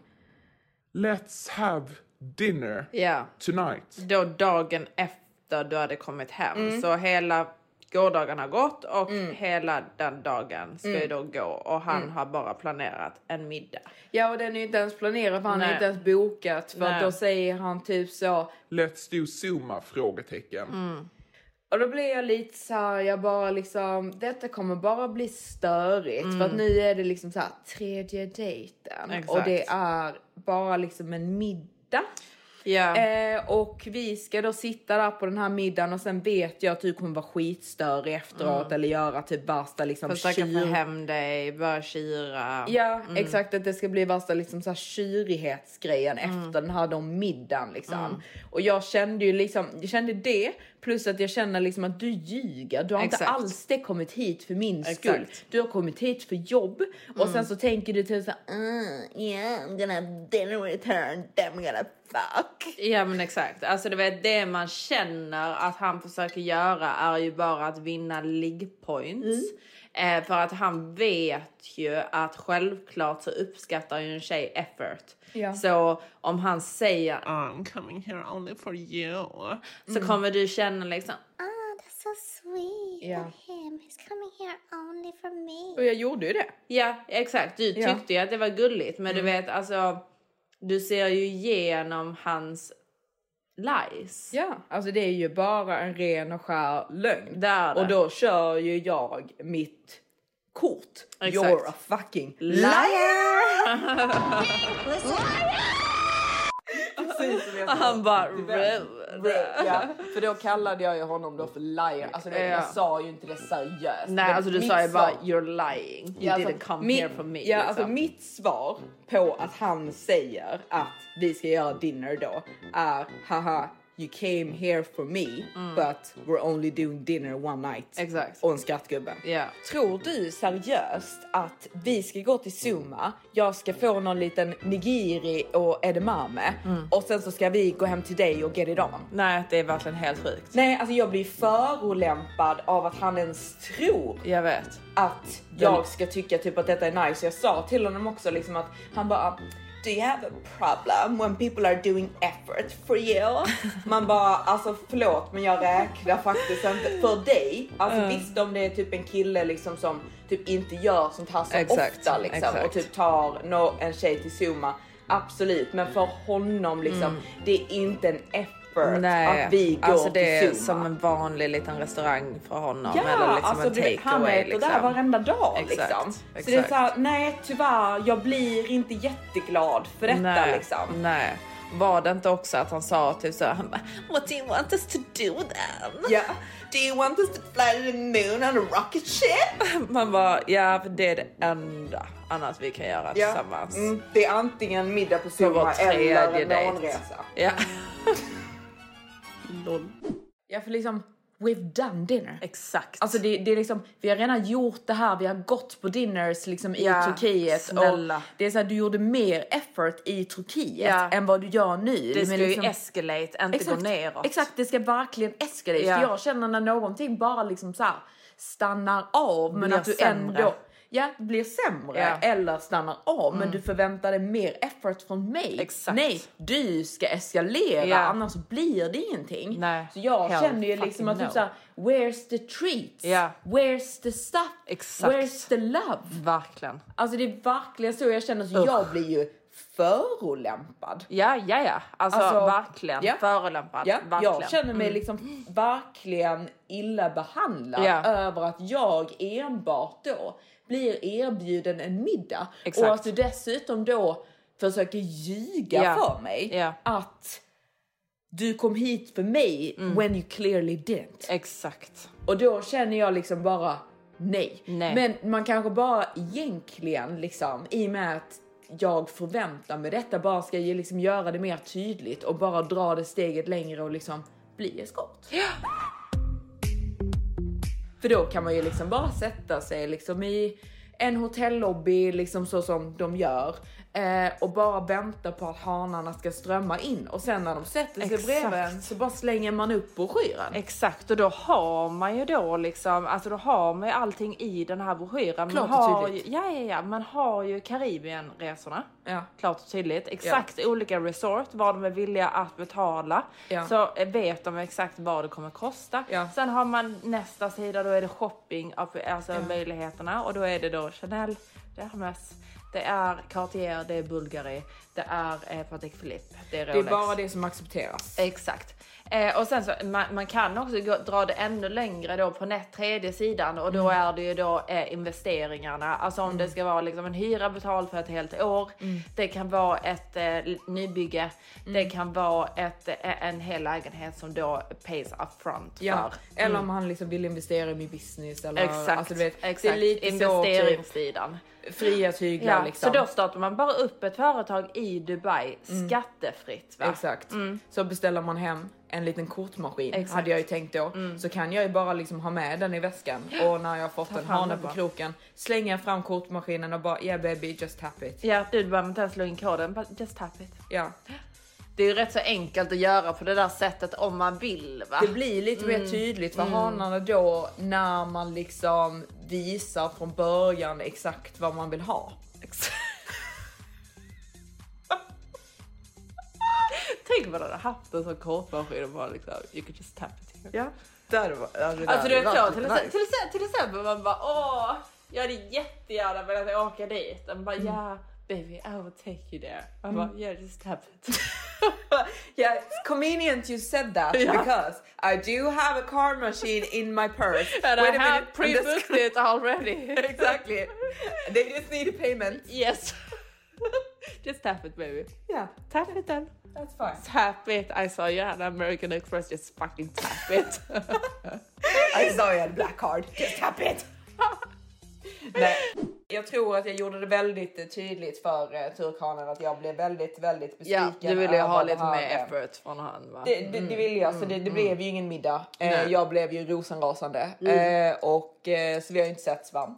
Let's have dinner Ja, tonight. då dagen efter du hade kommit hem. Så hela gårdagen har gått och hela den dagen ska ju då gå och han har bara planerat en middag. ja och den är ju inte ens planerad för han är Nej. inte ens bokat för att då säger han typ så, Let's do Zuma? Frågetecken. Och då blir jag lite så här, jag bara liksom, detta kommer bara bli störigt för Mm. att nu är det liksom så här tredje dejten Exakt. och det är bara liksom en middag. Ja. Eh, och vi ska då sitta där på den här middagen och sen vet jag att du kommer vara skitstörig efteråt eller göra typ värsta liksom Mm. Försöka få hem dig, börja kira. Ja, exakt att det ska bli värsta liksom så här kyrighetsgrejen Mm. efter den här då middagen liksom. Och jag kände ju liksom, jag kände det plus att jag känner liksom att du ljuger. Du har inte Exakt. alls det kommit hit för min Exakt. skull. Du har kommit hit för jobb och Mm. sen så tänker du typ såhär, uh, yeah I'm gonna dinner with her and then we're gonna fuck. Ja men exakt. Alltså du vet det man känner att han försöker göra är ju bara att vinna liggpoints. Eh, för att han vet ju att självklart så uppskattar ju en tjej effort. Ja. Så om han säger I'm coming here only for you. Så kommer du känna liksom Ah, so sweet Yeah. of him. He's coming here only for me. Och jag gjorde ju det. Ja exakt, du tyckte ju att det var gulligt men du vet alltså du ser ju igenom hans lies. Ja, alltså det är ju bara en ren och skär lögn. Det är det. Och då kör ju jag mitt kort. Exakt. You're a fucking liar! Precis jag sa. Han bara rude. Ja, för då kallade jag ju honom då för liar. Alltså det, Ja. jag sa ju inte det seriöst. Nej alltså du sa ju bara you're lying. You Ja, alltså, didn't come mitt- here for me. Ja, liksom. alltså mitt svar på att han säger att vi ska göra dinner då är haha you came here for me but we're only doing dinner one night. Mm. Exakt. Och en skrattgubbe. Ja. Tror du seriöst att vi ska gå till Zuma, jag ska få någon liten nigiri och edamame Mm. och sen så ska vi gå hem till dig och get it on? Nej det är verkligen helt sjukt. Nej, alltså jag blir förolämpad av att han ens tror Jag vet. att jag ska tycka typ att detta är nice. Jag sa till honom också liksom att han bara Do you have a problem when people are doing effort for you? Man bara alltså förlåt men jag räknar faktiskt inte för dig. Alltså visst om det är typ en kille liksom som typ inte gör sånt här så Exakt, ofta liksom exakt. och typ tar no, en tjej till Zuma. Absolut, men för honom liksom det är inte en effort Nej, att vi går alltså det är till Zuma. som en vanlig liten restaurang för honom. Ja, eller liksom alltså en du vet, han äter Liksom. där varenda dag Exakt, liksom. Så exakt. det är såhär, nej tyvärr, jag blir inte jätteglad för detta Nej, liksom. nej. Var det inte också att han sa typ så han bara What do you want us to do then? Ja. Do you want us to fly to the moon on a rocket ship? Man bara ja för det är det enda annat vi kan göra tillsammans. Mm, det är antingen middag på Zuma eller en månresa. Ja. Lol. Ja för liksom, we've done dinner. Exakt. Alltså det, det är liksom, vi har redan gjort det här, vi har gått på dinners liksom i Ja, Turkiet. snälla. Och det är så här, du gjorde mer effort i Turkiet Ja. än vad du gör nu. det ska Men ju liksom- escalate, inte gå neråt. Exakt, det ska verkligen escalate. Ja. För jag känner när någonting bara liksom så här stannar av men Blir att du sämre. ändå Ja, blir sämre Ja. Mm. eller stannar av men du förväntar dig mer effort från mig. Exakt. Nej, du ska eskalera Ja. annars blir det ingenting. Nej. Så jag Hell känner ju liksom att typ no. såhär, where's the treats? Ja. Where's the stuff? Exakt. Where's the love? Verkligen. Alltså det är verkligen så jag känner, så jag blir ju förolämpad. Ja, ja, ja. Alltså, Alltså, verkligen. ja. Förolämpad. Ja, verkligen. jag känner mig liksom verkligen illa behandlad Ja. över att jag enbart då blir erbjuden en middag Exakt. och att du dessutom då försöker ljuga Ja. för mig Ja. att du kom hit för mig Mm. when you clearly didn't. Exakt. Och då känner jag liksom bara nej. Nej. Men man kanske bara egentligen liksom i och med att jag förväntar mig detta bara ska ju liksom göra det mer tydligt och bara dra det steget längre och liksom bli eskort. För då kan man ju liksom bara sätta sig liksom i en hotellobby liksom så som de gör eh, och bara vänta på att hanarna ska strömma in och sen när de sätter sig Exakt. bredvid en så bara slänger man upp broschyren. Exakt och då har man ju då liksom, alltså då har man ju allting i den här broschyren. Klart och man har tydligt. Ju, ja, ja, ja, man har ju Karibienresorna. Ja. Klart och tydligt. Exakt olika resort, vad de är villiga att betala. Ja. Så eh, vet de exakt vad det kommer kosta. Ja. Sen har man nästa sida, då är det shopping, alltså möjligheterna. Och då är det då Chanel, det Hermes, det är Cartier, det är Bulgari, det är eh, Patek Philippe, det är Det är Rolex. bara det som accepteras. Exakt. Eh, och sen så man, man kan också gå, dra det ännu längre då på näst tredje sidan och då är det ju då eh, investeringarna. Alltså om det ska vara liksom en hyra betald för ett helt år. Det kan vara ett eh, nybygge. Det kan vara ett, eh, en hel lägenhet som då pays upfront Ja, för. eller om han liksom vill investera i min business eller Exakt, alltså, du vet, exakt. det är lite så typ, investeringssidan. fria tyglar Ja, liksom. Så då startar man bara upp ett företag i Dubai skattefritt. Va? Exakt. Så beställer man hem en liten kortmaskin, Exakt. Mm. hade jag ju tänkt då, så kan jag ju bara liksom ha med den i väskan och när jag har fått Ta en hane på bara. kroken slänger jag fram kortmaskinen och bara yeah baby just tap it. Ja, du behöver inte ens slå in koden, just tap it. Ja. Det är ju rätt så enkelt att göra på det där sättet om man vill va? Det blir lite Mm. mer tydligt för hanarna då när man liksom visar från början exakt vad man vill ha. Tänk vad du hade haft en sån kortmaskin och bara liksom, you could just tap it here. Ja, där var, alltså, Alltså du vet var så, till, nice. exempel, till, exempel, till exempel man bara åh, jag hade jättegärna velat åka dit. Och man bara ja baby I will take you there. Man bara yeah just tap it. Yeah, it's convenient you said that Ja. because I do have a car machine in my purse. And Wait I have pre-booked it already. exactly. They just need a payment. yes. just tap it baby. Yeah, Tap it then. That's fine. Tap it. I saw you had American Express just fucking tap it. I saw you had black card. Just tap it. Nej, jag tror att jag gjorde det väldigt eh, tydligt för uh, turkanen att jag blev väldigt, väldigt besviken. ja, du ville ju ha lite mer eh, effort från han va? Det, det, det ville jag, så det, det blev ju ingen middag. Eh, Nej. jag blev ju rosenrasande eh, och eh, så vi har ju inte setts va.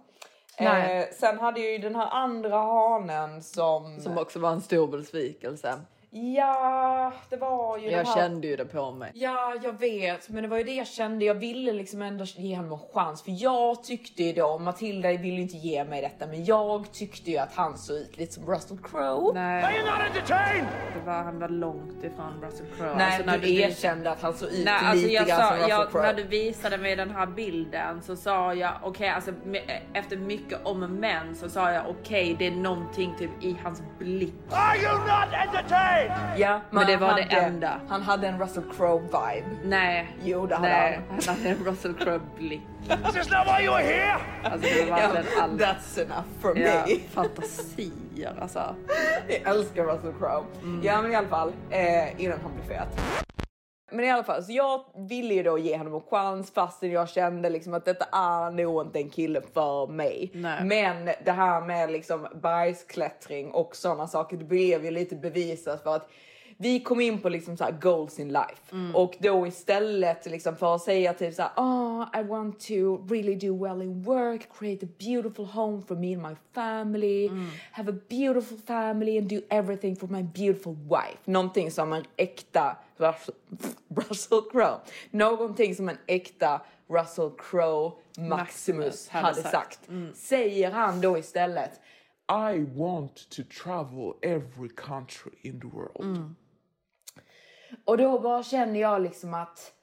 Nej. Eh, sen hade jag ju den här andra hanen som... Som också var en stor besvikelse. Ja, det var ju Jag här... kände ju det på mig. Ja, jag vet, men det var ju det jag kände. Jag ville liksom ändå ge honom en chans, för jag tyckte ju då, Matilda ville ju inte ge mig detta, men jag tyckte ju att han såg ut lite som Russell Crowe. Nej. Det var, han var långt ifrån Russell Crowe. Nej, Alltså, när du du- erkände att han såg ut Nej, alltså lite jag grann sa, som Russell jag, Crowe. när du visade mig den här bilden så sa jag okej, alltså me- efter mycket om men så sa jag okej, det är någonting typ i hans blick. Ja, Men det var det hade, enda. Han hade en Russell Crowe vibe. Nej, Jo, det hade nej, han. han hade en Russell Crowe blick. Alltså det var Ja, verkligen allt. that's enough for Ja, me. fantasier alltså. Jag älskar Russell Crowe. Ja men i alla fall, eh, innan han blir fet. Men i alla fall, så jag ville ju då ge honom en chans fastän jag kände liksom att detta är nog inte en kille för mig. Nej. Men det här med liksom bergsklättring och sådana saker, det blev ju lite bevisat för att vi kom in på liksom så goals in life och då istället liksom för att säga typ så här, oh, I want to really do well in work, create a beautiful home for me and my family, have a beautiful family and do everything for my beautiful wife. Någonting som en äkta Russell, Russell Crowe, någonting som en äkta Russell Crowe Maximus, Maximus hade, hade sagt. sagt. Säger han då istället, I want to travel every country in the world. Och då bara känner jag liksom att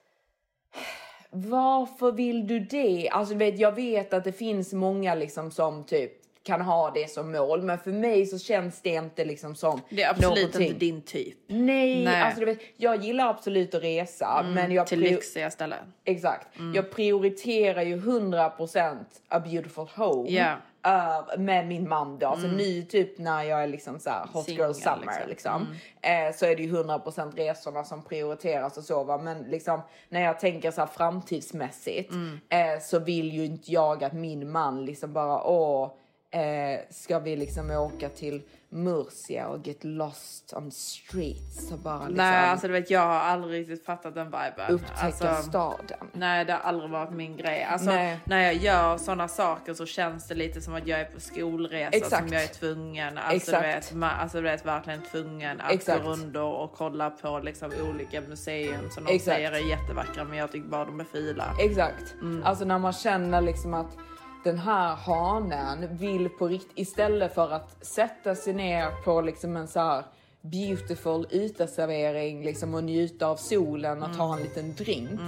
varför vill du det? Alltså du vet, jag vet att det finns många liksom som typ kan ha det som mål, men för mig så känns det inte liksom som Det är absolut någonting. inte din typ. Nej, Nej. alltså du vet, jag gillar absolut att resa, men jag Till lyxiga ställen. Exakt. Jag prioriterar ju 100% a beautiful home Ja. över- med min man då. Alltså nu typ när jag är liksom så här hot girl Singel, summer liksom. liksom. Eh, så är det ju 100% resorna som prioriteras och så va. Men liksom när jag tänker så här framtidsmässigt eh, så vill ju inte jag att min man liksom bara åh eh, ska vi liksom åka till Murcia och get lost on streets och bara liksom Nej, alltså du vet jag har aldrig riktigt fattat den viben. upptäcka alltså, staden. Nej, det har aldrig varit min grej. Alltså, Nej. när jag gör sådana saker så känns det lite som att jag är på skolresa Exakt. som jag är tvungen. Alltså, Exakt. Du vet, ma- alltså du vet verkligen tvungen att Exakt. gå rundor och kolla på liksom olika museum som de Exakt. säger är jättevackra men jag tycker bara de är fula. Exakt. Mm. Alltså när man känner liksom att den här hanen vill på riktigt, istället för att sätta sig ner på liksom en så här beautiful uteservering liksom och njuta av solen och ta Mm. en liten drink.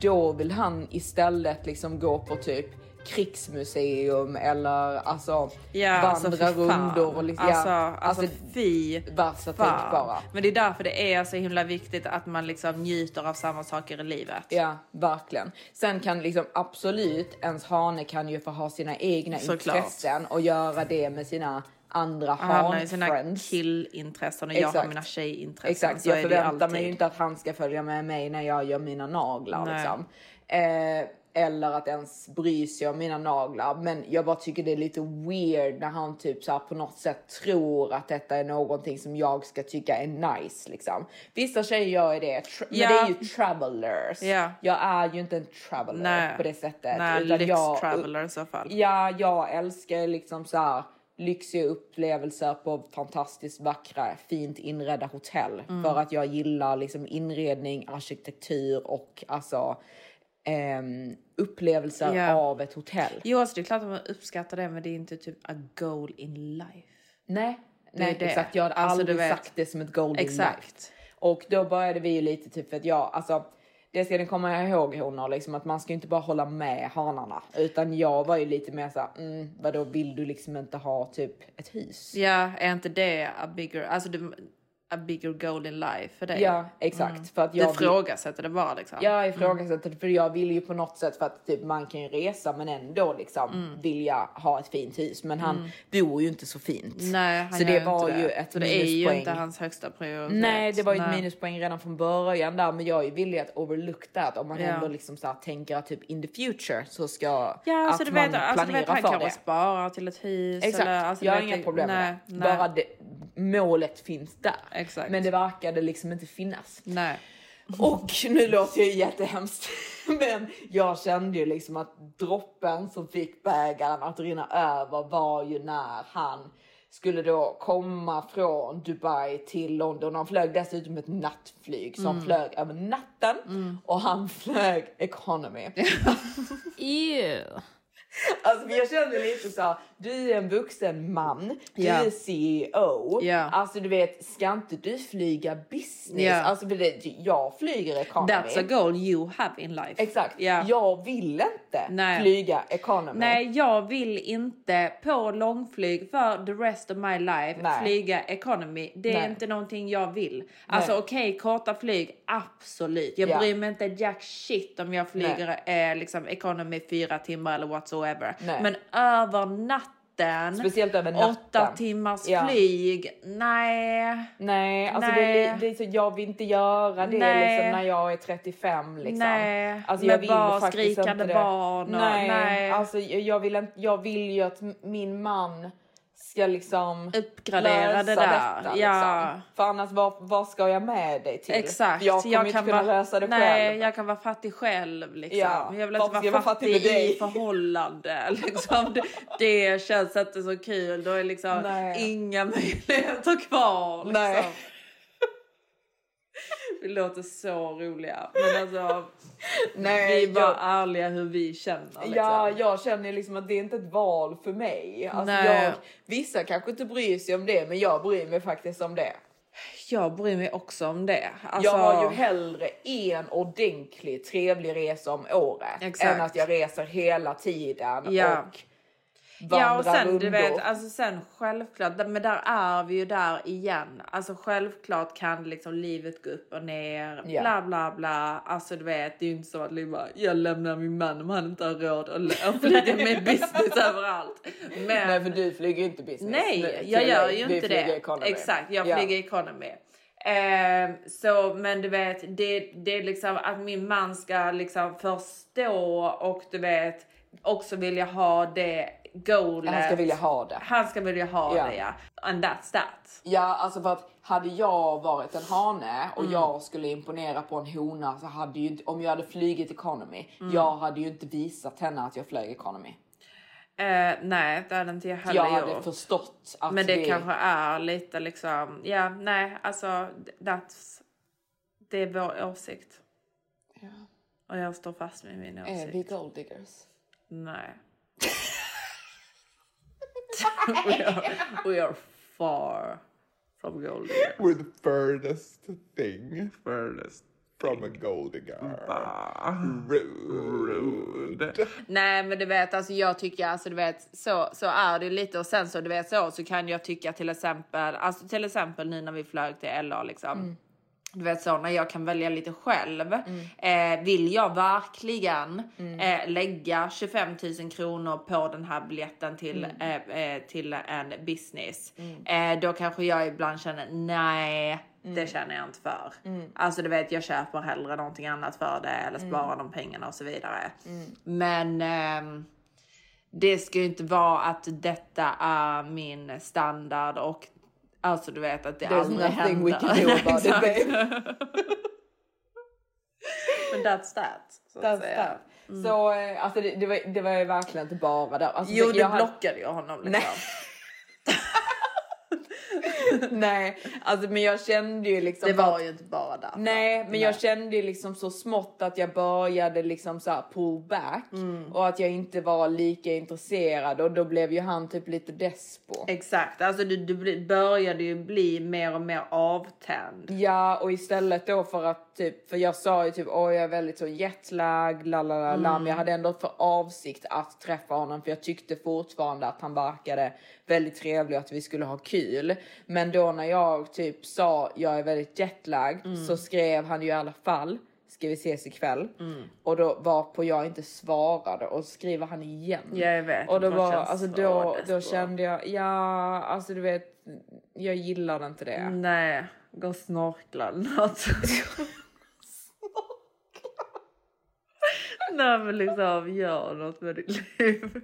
Då vill han istället liksom gå på typ krigsmuseum eller alltså Ja, alltså vandra fan. rundor och liksom, alltså, ja, alltså, fy värsta tänkbara. Men det är därför det är så himla viktigt att man liksom njuter av samma saker i livet. Ja, verkligen. Sen kan liksom absolut, ens hane kan ju få ha sina egna Såklart. intressen och göra det med sina andra Han har ju sina hanfriends. killintressen och jag har Exakt. mina tjejintressen. Exakt, jag förväntar mig ju inte att han ska följa med mig när jag gör mina naglar liksom. Eh, eller att ens bry sig om mina naglar. Men jag bara tycker det är lite weird när han typ så här på något sätt tror att detta är någonting som jag ska tycka är nice liksom. Vissa tjejer gör ju det, tra- men Ja. det är ju travelers. Ja. Jag är ju inte en traveler Nej. på det sättet. Nej, utan jag- traveler i så fall. Ja, jag älskar liksom så här lyxiga upplevelser på fantastiskt vackra, fint inredda hotell. Mm. För att jag gillar liksom inredning, arkitektur och alltså ehm, upplevelser Ja. av ett hotell. Jo, alltså det är klart att man uppskattar det, men det är inte typ a goal in life. Nej, nej det. exakt. Jag hade Alltså, aldrig sagt det som ett golden Exakt. life. Och då började vi ju lite typ för att jag, alltså det ska ni komma ihåg honor, liksom att man ska inte bara hålla med hanarna. Utan jag var ju lite mer såhär, mm, vadå vill du liksom inte ha typ ett hus? Ja, är inte det a bigger, alltså det, a bigger goal in life för dig? Ja, exakt. För att Du jag vill- ifrågasätter det bara liksom? Jag ifrågasätter det för jag vill ju på något sätt för att typ man kan ju resa men ändå liksom Mm. vilja ha ett fint hus. Men han bor ju inte så fint. Nej, han så det var inte ju det. ett Så det är ju minuspoäng. inte hans högsta prioritet. Nej, det var ju ett Nej. minuspoäng redan från början där, men jag är ju villig att overlook that om man Ja. ändå liksom så här tänker att typ in the future så ska Ja, att så du man vet, alltså, du vet planerar han för kanske det. sparar till ett hus. Exakt, Eller, alltså, jag du har vet, inga det- problem med det. Bara det, målet finns där. Exakt. Men det verkade liksom inte finnas. Nej. Och nu låter jag ju jättehemskt, men jag kände ju liksom att droppen som fick bägaren att rinna över var ju när han skulle då komma från Dubai till London. Han flög dessutom ett nattflyg som flög över natten och han flög economy. Ew. Alltså jag kände lite så du är en vuxen man, du Ja. är CEO. Ja. Alltså du vet, ska inte du flyga business? Ja. Alltså det, jag flyger economy. That's a goal you have in life. Exakt. Ja. Jag vill inte Nej. flyga economy. Nej, jag vill inte på långflyg för the rest of my life Nej. flyga economy. Det är Nej. inte någonting jag vill. Alltså okej, korta flyg, absolut. Jag Ja. bryr mig inte jack shit om jag flyger eh, liksom economy fyra timmar eller whatsoever. Nej. Men över natten, Speciellt över natten. åtta timmars Ja. flyg, nej. Nej, alltså Nej. Det, är, det är så, jag vill inte göra det Nej. liksom, när jag är 35. Liksom. Nej, alltså, med jag vill bara skrikande barn och- nej, nej. Alltså, jag, vill jag vill ju att min man ska liksom Uppgradera det där. Detta, Ja. liksom. För annars, vad, vad ska jag med dig till? Exakt. Jag kommer inte kunna lösa det nej, själv. jag kan vara fattig själv. Liksom. Ja, Jag vill inte vara jag vara fattig med dig? i förhållande. Liksom. Det, det känns inte så kul. Då är liksom Nej. inga möjligheter kvar. Liksom. Nej. Vi låter så roliga. Men alltså, Nej, vi bara jag- ärliga hur vi känner. Liksom. Ja, jag känner liksom att det är inte ett val för mig. Alltså Nej. jag, vissa kanske inte bryr sig om det, men jag bryr mig faktiskt om det. Jag bryr mig också om det. Alltså, Jag har ju hellre en ordentlig trevlig resa om året Exakt. än att jag reser hela tiden Ja. och Ja och sen rundor. du vet, alltså sen självklart, men där är vi ju där igen. Alltså självklart kan liksom livet gå upp och ner, Ja. bla bla bla. Alltså du vet, det är ju inte så att liksom jag lämnar min man om han inte har råd att, flyga med business överallt. Men Nej, för du flyger ju inte business. Nej, Nu- jag gör ju inte det. economy. Exakt, jag Ja. flyger economy. Eh, så, men du vet, det, det är liksom att min man ska liksom förstå och du vet också vilja ha det goalet. Han ska vilja ha det. Han ska vilja ha Ja. det ja. And that's that. Ja, alltså för att hade jag varit en hane och Mm. jag skulle imponera på en hona så hade ju inte, om jag hade flugit economy, Mm. jag hade ju inte visat henne att jag flög economy. Eh, nej, det hade inte jag heller Jag hade gjort. förstått att Men det, kanske är lite liksom, ja nej alltså that's, det är vår åsikt. Ja. Och jag står fast med min Är åsikt. vi gold diggers? Nej. we, are, we are far from gold digger. We're the furthest thing. Furthest. From a gold digger. Rude. Nej men du vet alltså jag tycker alltså du vet så, så är det lite och sen så du vet så så kan jag tycka till exempel alltså till exempel nu när vi flög till LA liksom. Du vet så när jag kan välja lite själv. Eh, vill jag verkligen eh, lägga 25 000 kronor på den här biljetten till, eh, eh, till en business. Eh, då kanske jag ibland känner nej, det känner jag inte för. Alltså du vet jag köper hellre någonting annat för det eller sparar de pengarna och så vidare. Men ehm, det ska ju inte vara att detta är min standard och alltså du vet att det There's aldrig nothing we händer. can do about it babe. Men that's that. Så That's that. Så eh, alltså det, det, var, det var ju verkligen inte bara där. Alltså, Jo, jag hade- blockade ju honom liksom. Nej. Nej, alltså men jag kände ju liksom Det var att- ju inte bara därför. Nej, men jag kände ju liksom så smått att jag började liksom så här pull back Mm. och att jag inte var lika intresserad och då blev ju han typ lite despo. Exakt, alltså du, du började ju bli mer och mer avtänd. Ja, och istället då för att typ, för jag sa ju typ oj jag är väldigt så jetlag, la la la la, men Mm. jag hade ändå för avsikt att träffa honom för jag tyckte fortfarande att han verkade väldigt trevlig och att vi skulle ha kul. Men då när jag typ sa jag är väldigt jetlag Mm. så skrev han ju i alla fall ska vi ses ikväll? Och då var på jag inte svarade och skriver han igen. Ja, jag vet. Och då var, alltså så då, då kände jag, ja alltså du vet, jag gillade inte det. Nej, gå och snorkla något. Nej men liksom gör något med ditt liv.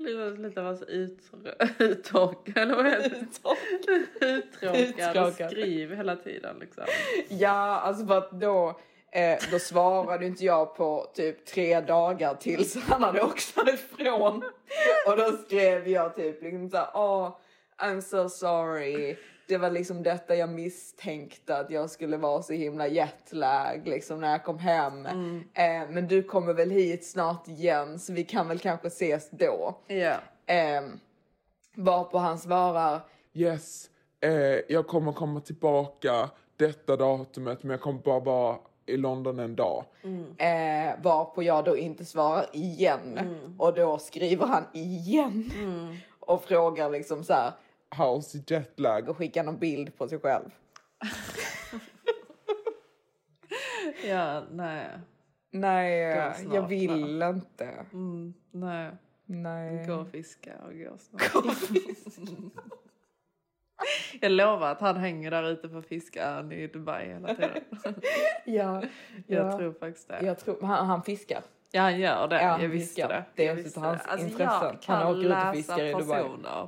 Sluta vara så uttr- uttorkad eller vad heter det? Uttråkad skriv hela tiden liksom. Ja, alltså för att då, eh, då svarade inte jag på typ tre dagar tills han hade åkt ifrån. Och då skrev jag typ liksom såhär, åh, I'm so sorry. Det var liksom detta jag misstänkte att jag skulle vara så himla jetlag liksom när jag kom hem. Eh, men du kommer väl hit snart igen så vi kan väl kanske ses då. Ja. Eh, varpå han svarar, Yes, eh, jag kommer komma tillbaka detta datumet men jag kommer bara vara i London en dag. Eh, varpå jag då inte svarar igen. Och då skriver han igen. Och frågar liksom så här. How's the jetlag? Och skickar någon bild på sig själv. Ja, nej. Nej, Gå snart, jag vill inte. Mm, nej. Nej. Gå och fiska och gå snart. Jag lovar att han hänger där ute på fiskön i Dubai hela tiden. Ja, Jag ja. tror faktiskt det. Jag tror, han, han fiskar. Ja, han gör det. Ja, jag visste det. Det är av hans. Alltså, intressen. Han åker ut och fiskar i Dubai.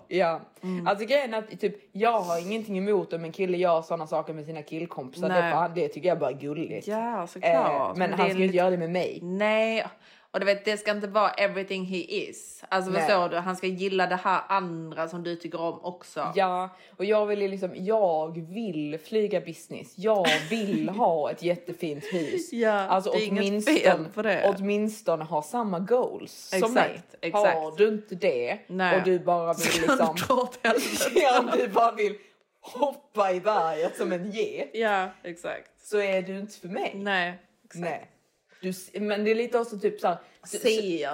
Ja, alltså grejen är att typ, jag har ingenting emot om en kille gör sådana saker med sina killkompisar. Det, fan, det tycker jag bara är gulligt. Ja, såklart. Eh, men det han ska ju inte lite- göra det med mig. Nej, och du vet det ska inte vara everything he is. Alltså Nej. förstår du? Han ska gilla det här andra som du tycker om också. Ja, och jag vill ju liksom, jag vill flyga business. Jag vill ha ett jättefint hus. Ja, alltså det är inget åtminstone, fel på det. åtminstone ha samma goals som Exakt, mig. exakt. Har du inte det Nej. och du bara vill liksom, ja, du bara vill hoppa i berget som en get Ja, exakt. så är du inte för mig. Nej, exakt. Nej. Du, men det är lite också typ såhär. Ser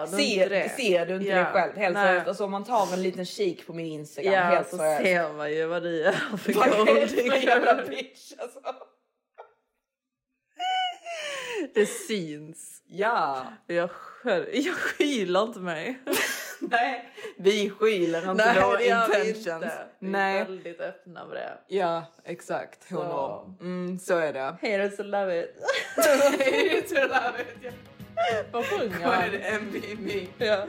du ser, inte det? Ser du inte Ja. det själv? Helt seriöst. Alltså om man tar en liten kik på min Instagram. Ja, helt så seriöst. ser man ju vad du är för för jävla bitch alltså? Det syns. Ja. Jag, själv, jag skyller inte mig. Nej, vi skyller inte Nej, våra det gör vi intentions. inte. Vi är Nej. väldigt öppna med det. Ja, exakt. Honor. Mm, så är det. Haters to love it. Vad sjunger Vad är han? det? MVP. Ja.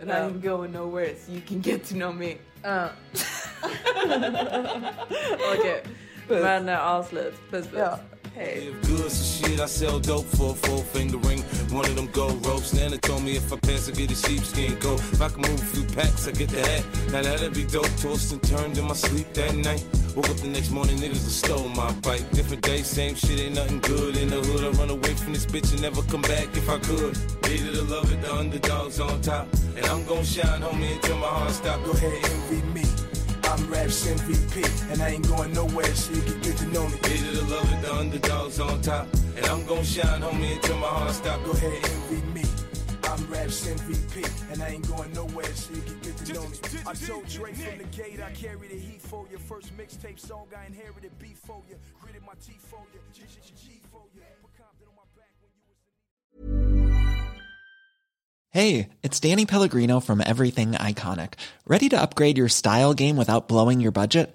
And I ain't going nowhere so you can get to know me. Ja. Okej, men uh, avslut. Puss puss. Ja. Hej. Live good, so shit, I sell dope for a four finger ring. One of them gold ropes. Nana told me if I pass, I get a sheepskin coat. If I can move a few packs, I get the hat. Now that'd be dope. Tossed and turned in my sleep that night. Woke up the next morning, niggas have stole my bike. Different day, same shit, ain't nothing good. In the hood, I run away from this bitch and never come back if I could. Needed to love it, the underdogs on top. And I'm gon' shine, homie, until my heart stop. Go ahead, envy me. I'm Raps MVP, and I ain't going nowhere, so you can get to know me. Needed to love it, the underdogs on top. And I'm gon' shine, homie, until my heart stop. Go ahead, envy me. I'm Raps MVP, and I ain't going nowhere, so you can get to know me. I told from the gate, I carry the heat for you. First mixtape song, I inherited beef for you. Gritted my teeth for you. G G G for you. Put Compton on my back when you was. Hey, it's Danny Pellegrino from Everything Iconic. Ready to upgrade your style game without blowing your budget?